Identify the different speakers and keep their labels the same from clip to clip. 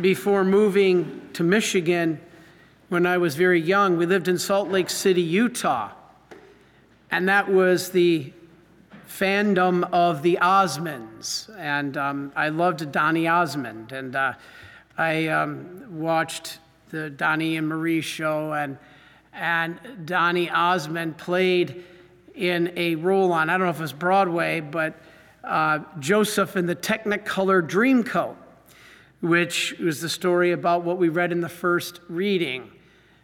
Speaker 1: before moving to Michigan when I was very young. We lived in Salt Lake City, Utah. And that was the fandom of the Osmonds. And um, I loved Donny Osmond. And uh, I um, watched the Donny and Marie show, and, and Donny Osmond played in a role on, I don't know if it was Broadway, but uh, Joseph in the Technicolor Dreamcoat, which was the story about what we read in the first reading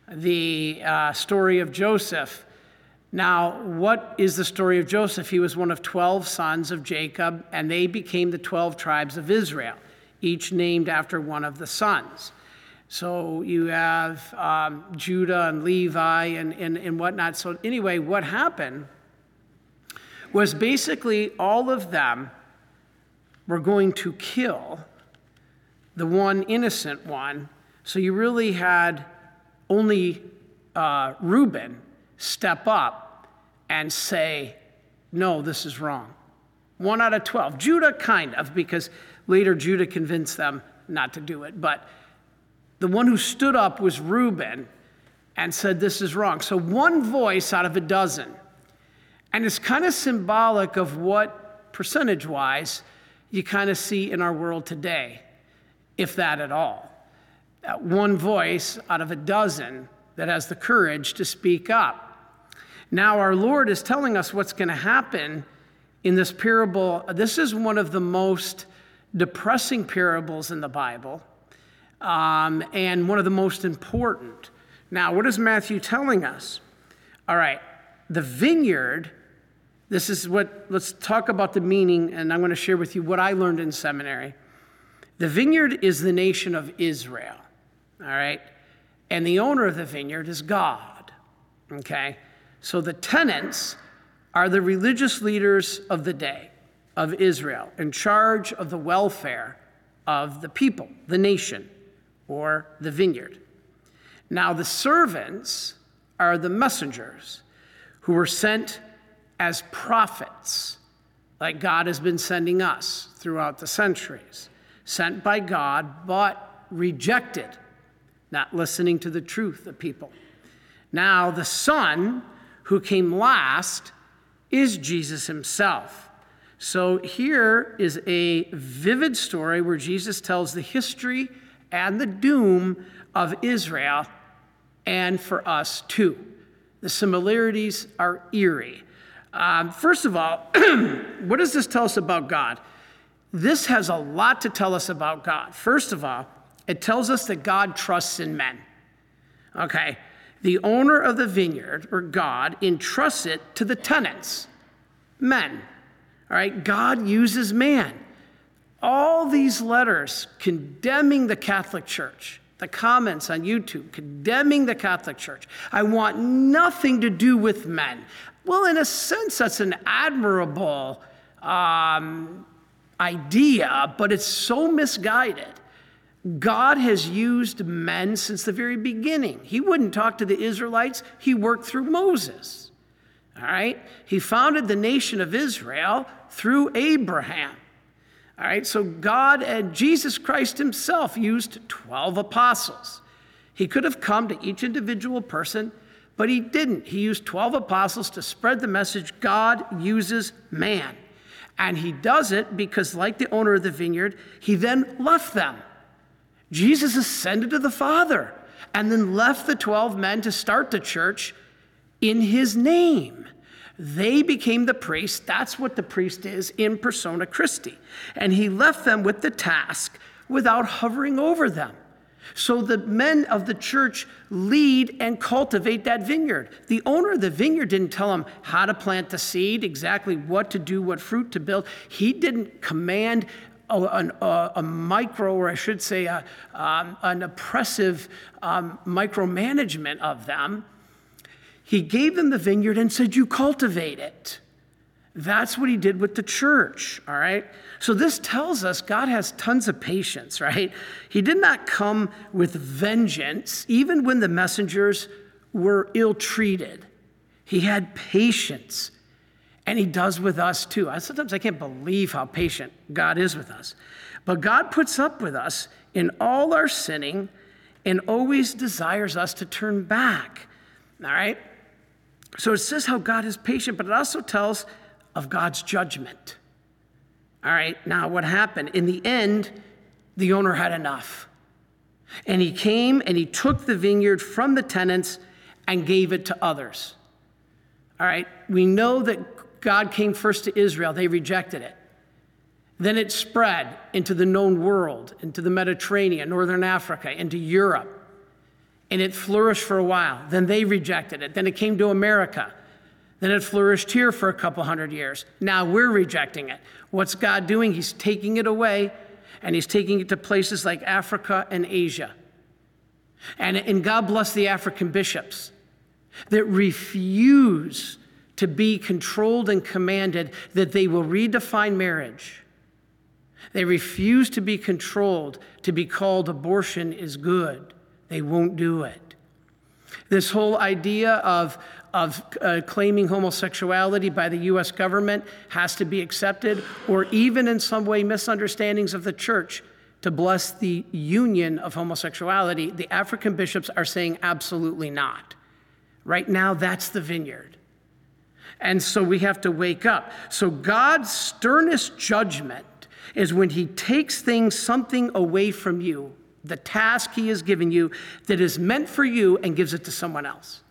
Speaker 1: the uh, story of Joseph. Now, what is the story of Joseph? He was one of 12 sons of Jacob, and they became the 12 tribes of Israel, each named after one of the sons. So you have um, Judah and Levi and, and, and whatnot. So, anyway, what happened was basically all of them were going to kill the one innocent one. So you really had only uh, Reuben step up and say, no, this is wrong. One out of 12. Judah, kind of, because later Judah convinced them not to do it. But the one who stood up was Reuben and said, This is wrong. So one voice out of a dozen. And it's kind of symbolic of what, percentage wise, you kind of see in our world today, if that at all. That one voice out of a dozen that has the courage to speak up. Now, our Lord is telling us what's going to happen in this parable. This is one of the most depressing parables in the Bible um, and one of the most important. Now, what is Matthew telling us? All right, the vineyard this is what, let's talk about the meaning, and I'm going to share with you what I learned in seminary. The vineyard is the nation of Israel, all right? And the owner of the vineyard is God, okay? So the tenants are the religious leaders of the day of Israel in charge of the welfare of the people, the nation, or the vineyard. Now, the servants are the messengers who were sent as prophets, like God has been sending us throughout the centuries, sent by God, but rejected, not listening to the truth of people. Now, the Son who came last is Jesus himself. So here is a vivid story where Jesus tells the history and the doom of Israel and for us too. The similarities are eerie. Um, first of all, what does this tell us about God? This has a lot to tell us about God. First of all, it tells us that God trusts in men. Okay, the owner of the vineyard, or God, entrusts it to the tenants, men. All right, God uses man. All these letters condemning the Catholic Church, the comments on YouTube condemning the Catholic Church. I want nothing to do with men. Well, in a sense, that's an admirable um, idea, but it's so misguided. God has used men since the very beginning. He wouldn't talk to the Israelites, he worked through Moses. All right? He founded the nation of Israel through Abraham. All right? So God and Jesus Christ himself used 12 apostles. He could have come to each individual person but he didn't. He used 12 apostles to spread the message God uses man. And he does it because, like the owner of the vineyard, he then left them. Jesus ascended to the Father and then left the 12 men to start the church in his name. They became the priest. That's what the priest is in persona Christi. And he left them with the task without hovering over them. So the men of the church lead and cultivate that vineyard. The owner of the vineyard didn't tell them how to plant the seed, exactly what to do, what fruit to build. He didn't command a, a, a micro, or I should say, a, um, an oppressive um, micromanagement of them. He gave them the vineyard and said, You cultivate it. That's what he did with the church, all right? So this tells us God has tons of patience, right? He did not come with vengeance, even when the messengers were ill treated. He had patience, and he does with us too. Sometimes I can't believe how patient God is with us. But God puts up with us in all our sinning and always desires us to turn back. All right? So it says how God is patient, but it also tells of God's judgment. All right, now what happened? In the end, the owner had enough. And he came and he took the vineyard from the tenants and gave it to others. All right, we know that God came first to Israel, they rejected it. Then it spread into the known world, into the Mediterranean, Northern Africa, into Europe. And it flourished for a while. Then they rejected it. Then it came to America. Then it flourished here for a couple hundred years. Now we're rejecting it. What's God doing? He's taking it away and He's taking it to places like Africa and Asia. And, and God bless the African bishops that refuse to be controlled and commanded, that they will redefine marriage. They refuse to be controlled, to be called abortion is good. They won't do it. This whole idea of, of uh, claiming homosexuality by the US government has to be accepted, or even in some way misunderstandings of the church to bless the union of homosexuality. The African bishops are saying absolutely not. Right now, that's the vineyard. And so we have to wake up. So God's sternest judgment is when He takes things, something away from you, the task He has given you that is meant for you, and gives it to someone else.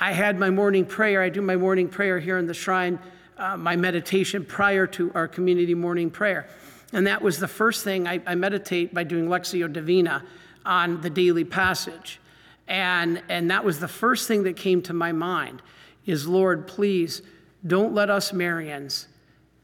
Speaker 1: I had my morning prayer. I do my morning prayer here in the shrine, uh, my meditation prior to our community morning prayer. And that was the first thing I, I meditate by doing Lectio Divina on the daily passage. And, and that was the first thing that came to my mind is, Lord, please don't let us Marians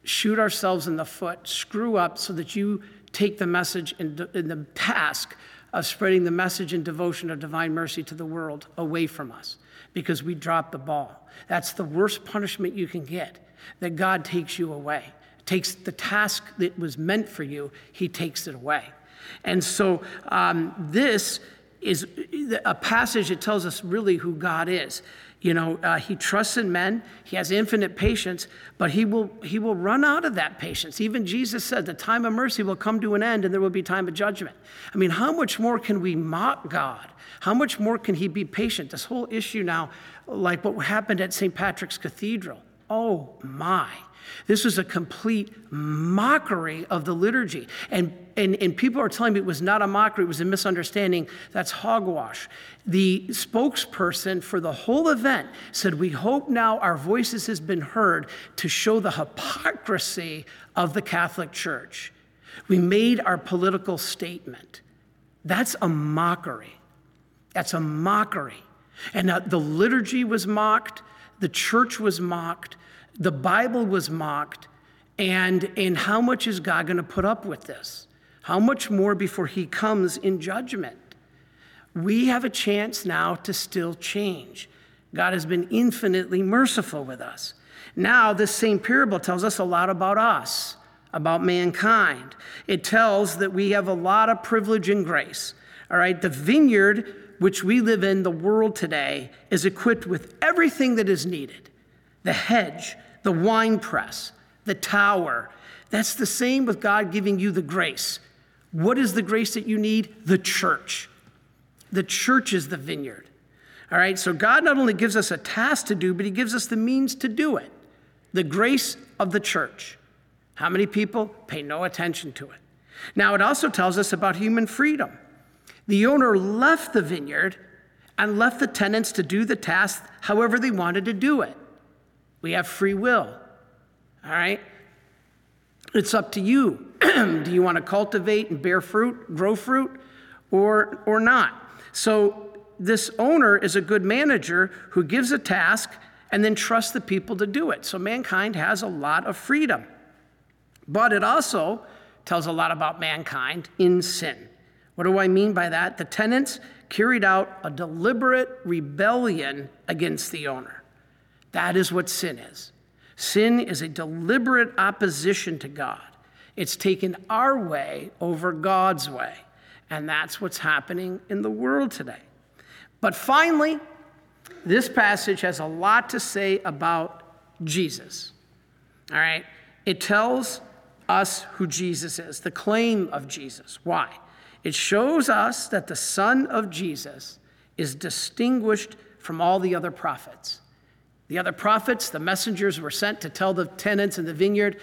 Speaker 1: shoot ourselves in the foot, screw up so that you take the message and, the task of spreading the message and devotion of divine mercy to the world away from us because we dropped the ball. That's the worst punishment you can get, that God takes you away. Takes the task that was meant for you, he takes it away. And so um, this is a passage that tells us really who God is. You know, uh, he trusts in men. He has infinite patience, but he will he will run out of that patience. Even Jesus said, "The time of mercy will come to an end, and there will be time of judgment." I mean, how much more can we mock God? How much more can He be patient? This whole issue now, like what happened at St. Patrick's Cathedral. Oh my! This was a complete mockery of the liturgy. And, and, and people are telling me it was not a mockery, it was a misunderstanding. That's hogwash. The spokesperson for the whole event said, We hope now our voices has been heard to show the hypocrisy of the Catholic Church. We made our political statement. That's a mockery. That's a mockery. And the liturgy was mocked, the church was mocked, the Bible was mocked, and, and how much is God going to put up with this? How much more before he comes in judgment? We have a chance now to still change. God has been infinitely merciful with us. Now, this same parable tells us a lot about us, about mankind. It tells that we have a lot of privilege and grace. All right, the vineyard which we live in, the world today, is equipped with everything that is needed the hedge, the wine press, the tower. That's the same with God giving you the grace. What is the grace that you need? The church. The church is the vineyard. All right, so God not only gives us a task to do, but He gives us the means to do it. The grace of the church. How many people pay no attention to it? Now, it also tells us about human freedom. The owner left the vineyard and left the tenants to do the task however they wanted to do it. We have free will. All right? It's up to you. Do you want to cultivate and bear fruit, grow fruit, or, or not? So, this owner is a good manager who gives a task and then trusts the people to do it. So, mankind has a lot of freedom. But it also tells a lot about mankind in sin. What do I mean by that? The tenants carried out a deliberate rebellion against the owner. That is what sin is. Sin is a deliberate opposition to God. It's taken our way over God's way. And that's what's happening in the world today. But finally, this passage has a lot to say about Jesus. All right? It tells us who Jesus is, the claim of Jesus. Why? It shows us that the Son of Jesus is distinguished from all the other prophets. The other prophets, the messengers were sent to tell the tenants in the vineyard,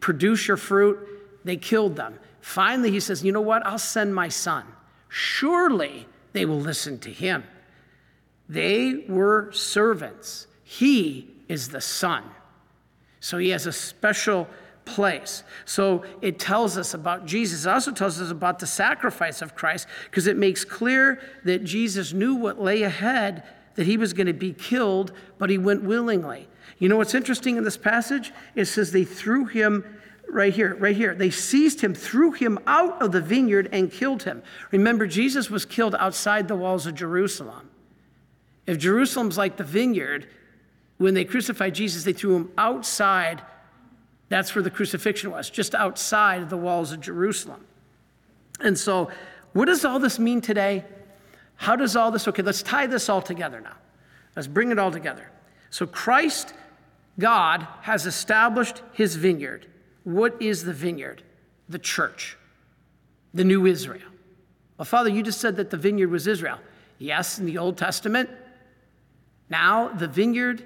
Speaker 1: produce your fruit. They killed them. Finally, he says, You know what? I'll send my son. Surely they will listen to him. They were servants. He is the son. So he has a special place. So it tells us about Jesus. It also tells us about the sacrifice of Christ because it makes clear that Jesus knew what lay ahead, that he was going to be killed, but he went willingly. You know what's interesting in this passage? It says they threw him right here, right here. They seized him, threw him out of the vineyard, and killed him. Remember, Jesus was killed outside the walls of Jerusalem. If Jerusalem's like the vineyard, when they crucified Jesus, they threw him outside. That's where the crucifixion was, just outside the walls of Jerusalem. And so, what does all this mean today? How does all this, okay, let's tie this all together now. Let's bring it all together. So, Christ, God, has established his vineyard. What is the vineyard? The church, the new Israel. Well, Father, you just said that the vineyard was Israel. Yes, in the Old Testament. Now, the vineyard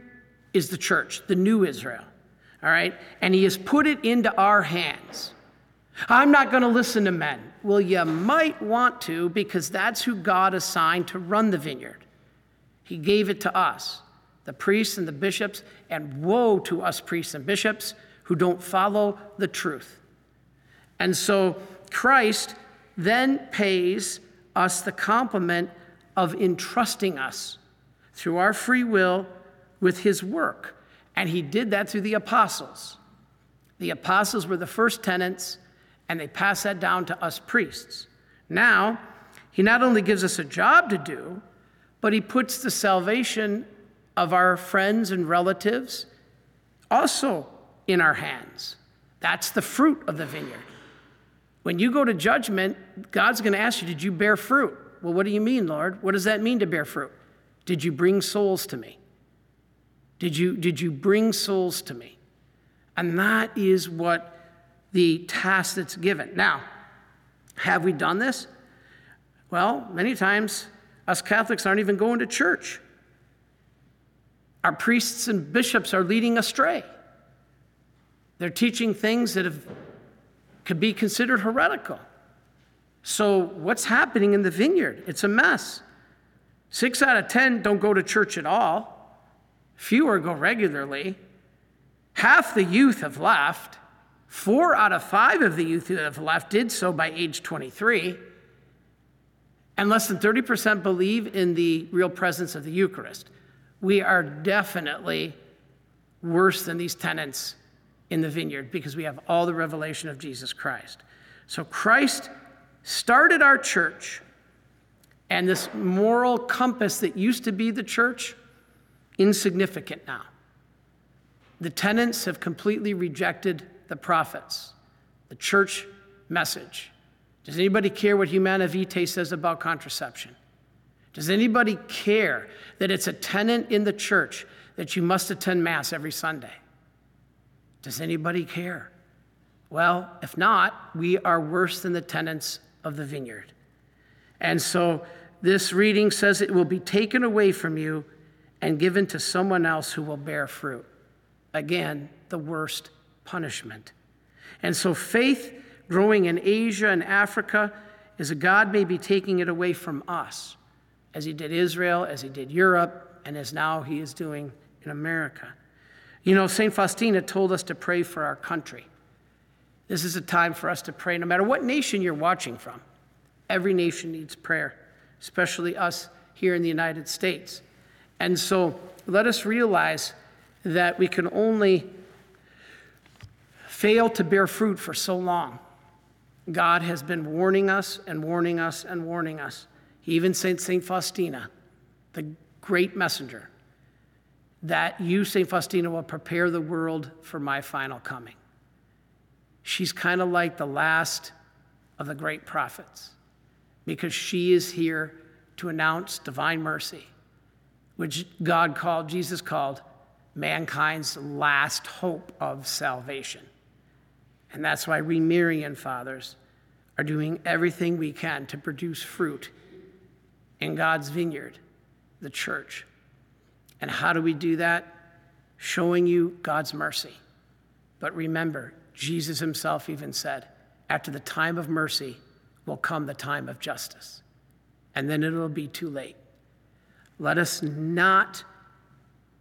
Speaker 1: is the church, the new Israel. All right? And he has put it into our hands. I'm not going to listen to men. Well, you might want to because that's who God assigned to run the vineyard. He gave it to us, the priests and the bishops, and woe to us priests and bishops who don't follow the truth. And so Christ then pays us the compliment of entrusting us through our free will with his work. And he did that through the apostles. The apostles were the first tenants, and they pass that down to us priests. Now, he not only gives us a job to do, but he puts the salvation of our friends and relatives also in our hands. That's the fruit of the vineyard. When you go to judgment, God's going to ask you, Did you bear fruit? Well, what do you mean, Lord? What does that mean to bear fruit? Did you bring souls to me? Did you, did you bring souls to me? And that is what the task that's given. Now, have we done this? Well, many times us Catholics aren't even going to church. Our priests and bishops are leading astray. They're teaching things that have, could be considered heretical. So, what's happening in the vineyard? It's a mess. Six out of 10 don't go to church at all, fewer go regularly. Half the youth have left. Four out of five of the youth who have left did so by age 23. And less than 30% believe in the real presence of the Eucharist. We are definitely worse than these tenants in the vineyard because we have all the revelation of Jesus Christ. So Christ started our church, and this moral compass that used to be the church, insignificant now. The tenants have completely rejected the prophets, the church message. Does anybody care what Humanae Vitae says about contraception? Does anybody care that it's a tenant in the church that you must attend Mass every Sunday? Does anybody care? Well, if not, we are worse than the tenants of the vineyard. And so this reading says it will be taken away from you and given to someone else who will bear fruit. Again, the worst punishment. And so faith growing in Asia and Africa is that God may be taking it away from us, as He did Israel, as He did Europe, and as now He is doing in America. You know, St. Faustina told us to pray for our country. This is a time for us to pray, no matter what nation you're watching from. Every nation needs prayer, especially us here in the United States. And so let us realize that we can only fail to bear fruit for so long. God has been warning us and warning us and warning us. Even St. Faustina, the great messenger, that you, St. Faustina, will prepare the world for my final coming. She's kind of like the last of the great prophets because she is here to announce divine mercy, which God called, Jesus called, mankind's last hope of salvation. And that's why we Marian fathers are doing everything we can to produce fruit in God's vineyard, the church. And how do we do that? Showing you God's mercy. But remember, Jesus himself even said, after the time of mercy will come the time of justice. And then it'll be too late. Let us not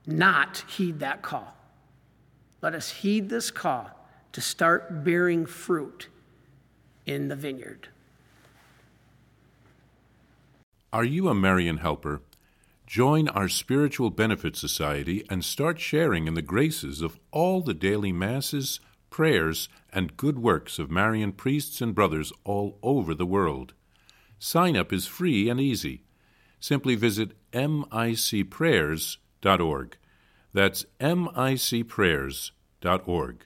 Speaker 1: not heed that call. Let us heed this call to start bearing fruit in the vineyard.
Speaker 2: Are you a Marian helper? Join our Spiritual Benefit Society and start sharing in the graces of all the daily masses, prayers, and good works of Marian priests and brothers all over the world. Sign up is free and easy. Simply visit micprayers.org. That's micprayers.org.